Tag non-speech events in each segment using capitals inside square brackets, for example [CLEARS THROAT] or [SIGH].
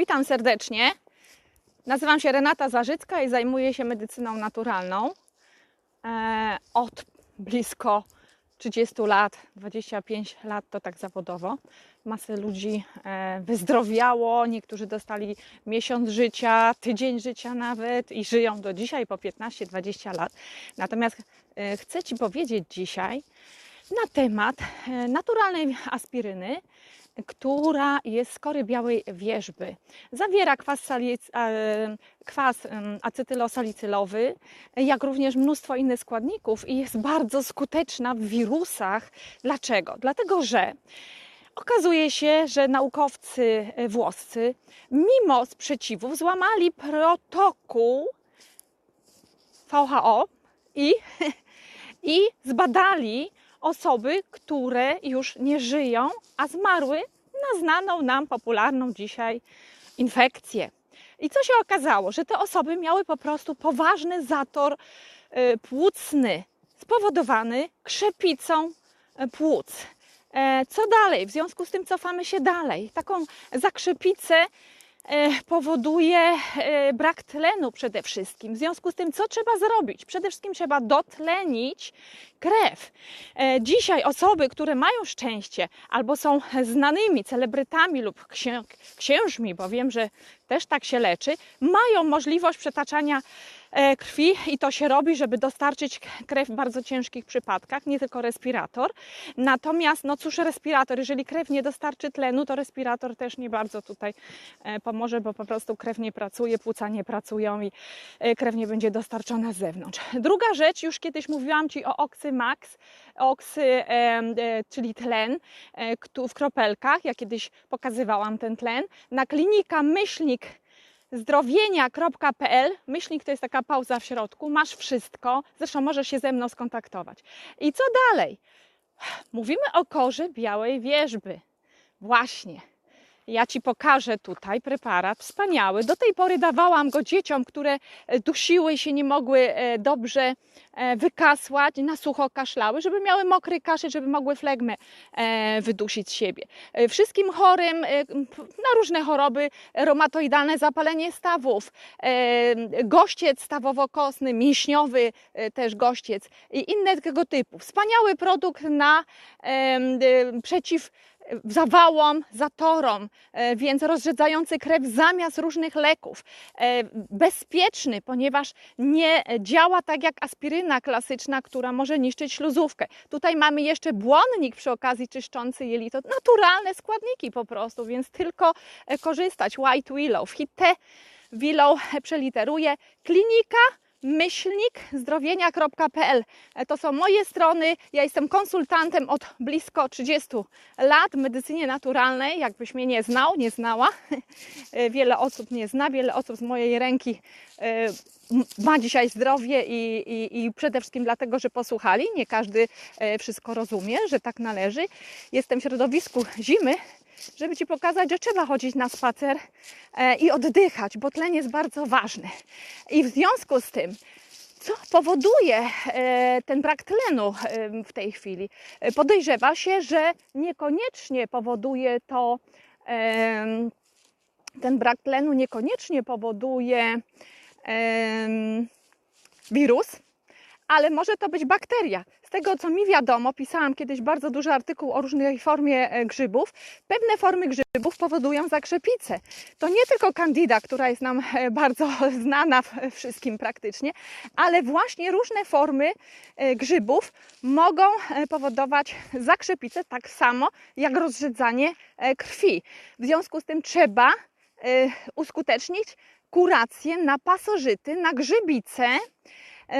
Witam serdecznie. Nazywam się Renata Zarzycka i zajmuję się medycyną naturalną. E, od blisko 30 lat, 25 lat to tak zawodowo. Masę ludzi e, wyzdrowiało, niektórzy dostali miesiąc życia, tydzień życia nawet i żyją do dzisiaj po 15-20 lat. Natomiast e, chcę Ci powiedzieć dzisiaj na temat naturalnej aspiryny, która jest z kory białej wierzby. Zawiera kwas, salic, e, kwas acetylosalicylowy, jak również mnóstwo innych składników i jest bardzo skuteczna w wirusach. Dlaczego? Dlatego, że okazuje się, że naukowcy e, włoscy, mimo sprzeciwów, złamali protokół VHO i, [LAUGHS] i zbadali osoby, które już nie żyją, a zmarły na znaną nam, popularną dzisiaj infekcję. I co się okazało? Że te osoby miały po prostu poważny zator y, płucny spowodowany krzepicą y, płuc. E, Co dalej? W związku z tym cofamy się dalej. Taką zakrzepicę e, powoduje e, brak tlenu przede wszystkim. W związku z tym, co trzeba zrobić? Przede wszystkim trzeba dotlenić krew. E, Dzisiaj osoby, które mają szczęście albo są znanymi celebrytami lub księ, księżmi, bo wiem, że też tak się leczy, mają możliwość przetaczania e, krwi i to się robi, żeby dostarczyć krew w bardzo ciężkich przypadkach, nie tylko respirator. Natomiast, no cóż, respirator, jeżeli krew nie dostarczy tlenu, to respirator też nie bardzo tutaj e, pomoże, bo po prostu krew nie pracuje, płuca nie pracują i e, krew nie będzie dostarczona z zewnątrz. Druga rzecz, już kiedyś mówiłam Ci o Oxymax, oksy, czyli tlen w kropelkach. Ja kiedyś pokazywałam ten tlen. Na klinika myślnik zdrowienia.pl, myślnik to jest taka pauza w środku, masz wszystko, zresztą możesz się ze mną skontaktować. I co dalej? Mówimy o korze białej wierzby. Właśnie. Ja Ci pokażę tutaj preparat wspaniały. Do tej pory dawałam go dzieciom, które e, dusiły się, nie mogły e, dobrze e, wykasłać, na sucho kaszlały, żeby miały mokry kaszel, żeby mogły flegmę wydusić z siebie. Wszystkim chorym na różne choroby, reumatoidalne zapalenie stawów, gościec stawowo-kostny, mięśniowy też gościec i inne tego typu. Wspaniały produkt na przeciw zawałom, zatorom, e, więc rozrzedzający krew zamiast różnych leków. E, Bezpieczny, ponieważ nie działa tak jak aspiryna klasyczna, która może niszczyć śluzówkę. Tutaj mamy jeszcze błonnik przy okazji czyszczący jelito. Naturalne składniki po prostu, więc tylko e, korzystać. White Willow. Hit Willow przeliteruję. Klinika myślnik zdrowienia.pl. E, To są moje strony. Ja jestem konsultantem od blisko 30 lat w medycynie naturalnej. Jakbyś mnie nie znał, nie znała. E, Wiele osób nie zna, wiele osób z mojej ręki e, ma dzisiaj zdrowie i, i, i przede wszystkim dlatego, że posłuchali. Nie każdy wszystko rozumie, że tak należy. Jestem w środowisku zimy, żeby Ci pokazać, że trzeba chodzić na spacer e, i oddychać, bo tlen jest bardzo ważny. I w związku z tym, co powoduje e, ten brak tlenu e, w tej chwili? Podejrzewa się, że niekoniecznie powoduje to, ten brak tlenu niekoniecznie powoduje wirus, ale może to być bakteria. Z tego co mi wiadomo, pisałam kiedyś bardzo duży artykuł o różnej formie e, grzybów. Pewne formy grzybów powodują zakrzepicę. To nie tylko candida, która jest nam e, bardzo [LAUGHS] znana wszystkim praktycznie, ale właśnie różne formy e, grzybów mogą powodować zakrzepicę tak samo jak rozrzedzanie krwi. W związku z tym trzeba uskutecznić kurację na pasożyty, na grzybice,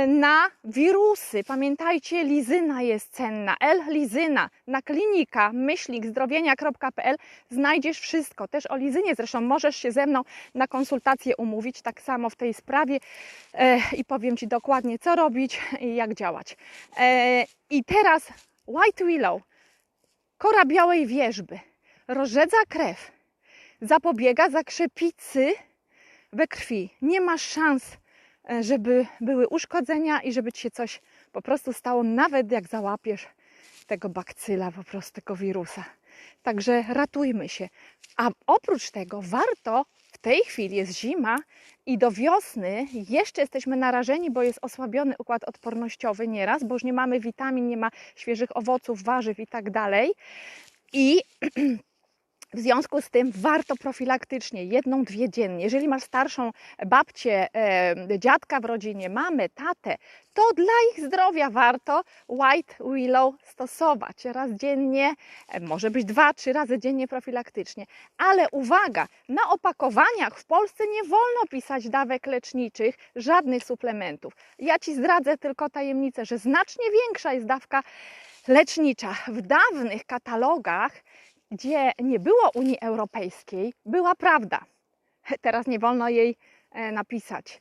na wirusy. Pamiętajcie, lizyna jest cenna. L-lizyna na klinika myślik zdrowienia.pl znajdziesz wszystko. Też o lizynie zresztą możesz się ze mną na konsultację umówić, tak samo w tej sprawie e, i powiem Ci dokładnie, co robić i jak działać. E, I teraz White Willow, kora białej wierzby, rozrzedza krew, zapobiega zakrzepicy we krwi. Nie ma szans, żeby były uszkodzenia i żeby ci się coś po prostu stało, nawet jak załapiesz tego bakcyla, po prostu tego wirusa. Także ratujmy się. A oprócz tego warto w tej chwili jest zima i do wiosny jeszcze jesteśmy narażeni, bo jest osłabiony układ odpornościowy nieraz, bo już nie mamy witamin, nie ma świeżych owoców, warzyw i tak dalej. I [CLEARS THROAT] w związku z tym warto profilaktycznie, jedną, dwie dziennie. Jeżeli masz starszą babcię, e, dziadka w rodzinie, mamę, tatę, to dla ich zdrowia warto White Willow stosować raz dziennie, e, może być dwa, trzy razy dziennie profilaktycznie. Ale uwaga, na opakowaniach w Polsce nie wolno pisać dawek leczniczych, żadnych suplementów. Ja Ci zdradzę tylko tajemnicę, że znacznie większa jest dawka lecznicza. W dawnych katalogach gdzie nie było Unii Europejskiej, była prawda. [LAUGHS] Teraz nie wolno jej e, napisać.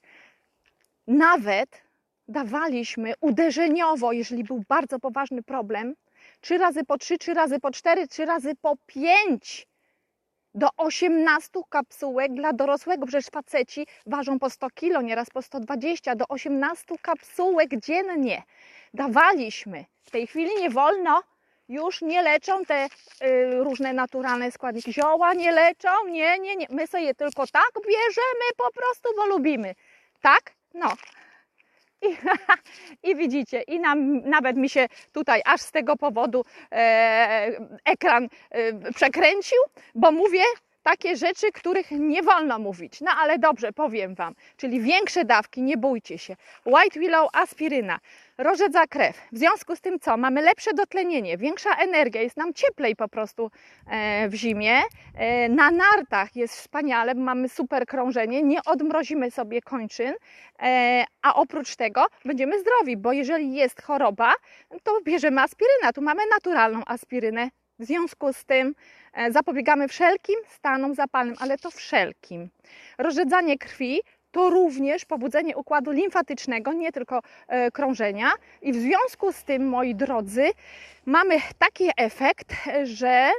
Nawet dawaliśmy uderzeniowo, jeżeli był bardzo poważny problem, trzy razy po trzy, trzy razy po cztery, trzy razy po pięć do 18 kapsułek dla dorosłego, przecież faceci ważą po 100 kilo, nieraz po 120, do 18 kapsułek dziennie dawaliśmy. W tej chwili nie wolno, już nie leczą te y, różne naturalne składniki. Zioła nie leczą, nie, nie, nie. My sobie je tylko tak bierzemy po prostu, bo lubimy. Tak? No. I, [LAUGHS] i widzicie, i nam, nawet mi się tutaj aż z tego powodu e, ekran e, przekręcił, bo mówię takie rzeczy, których nie wolno mówić. No ale dobrze, powiem Wam. Czyli większe dawki, nie bójcie się. White Willow, aspiryna, rożedza krew. W związku z tym co? Mamy lepsze dotlenienie, większa energia, jest nam cieplej po prostu e, w zimie. E, na nartach jest wspaniale, mamy super krążenie, nie odmrozimy sobie kończyn, e, a oprócz tego będziemy zdrowi, bo jeżeli jest choroba, to bierzemy aspirynę. Tu mamy naturalną aspirynę. W związku z tym e, zapobiegamy wszelkim stanom zapalnym, ale to wszelkim. Rozrzedzanie krwi to również pobudzenie układu limfatycznego, nie tylko e, krążenia. I w związku z tym, moi drodzy, mamy taki efekt, że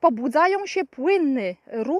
pobudzają się płynny ruch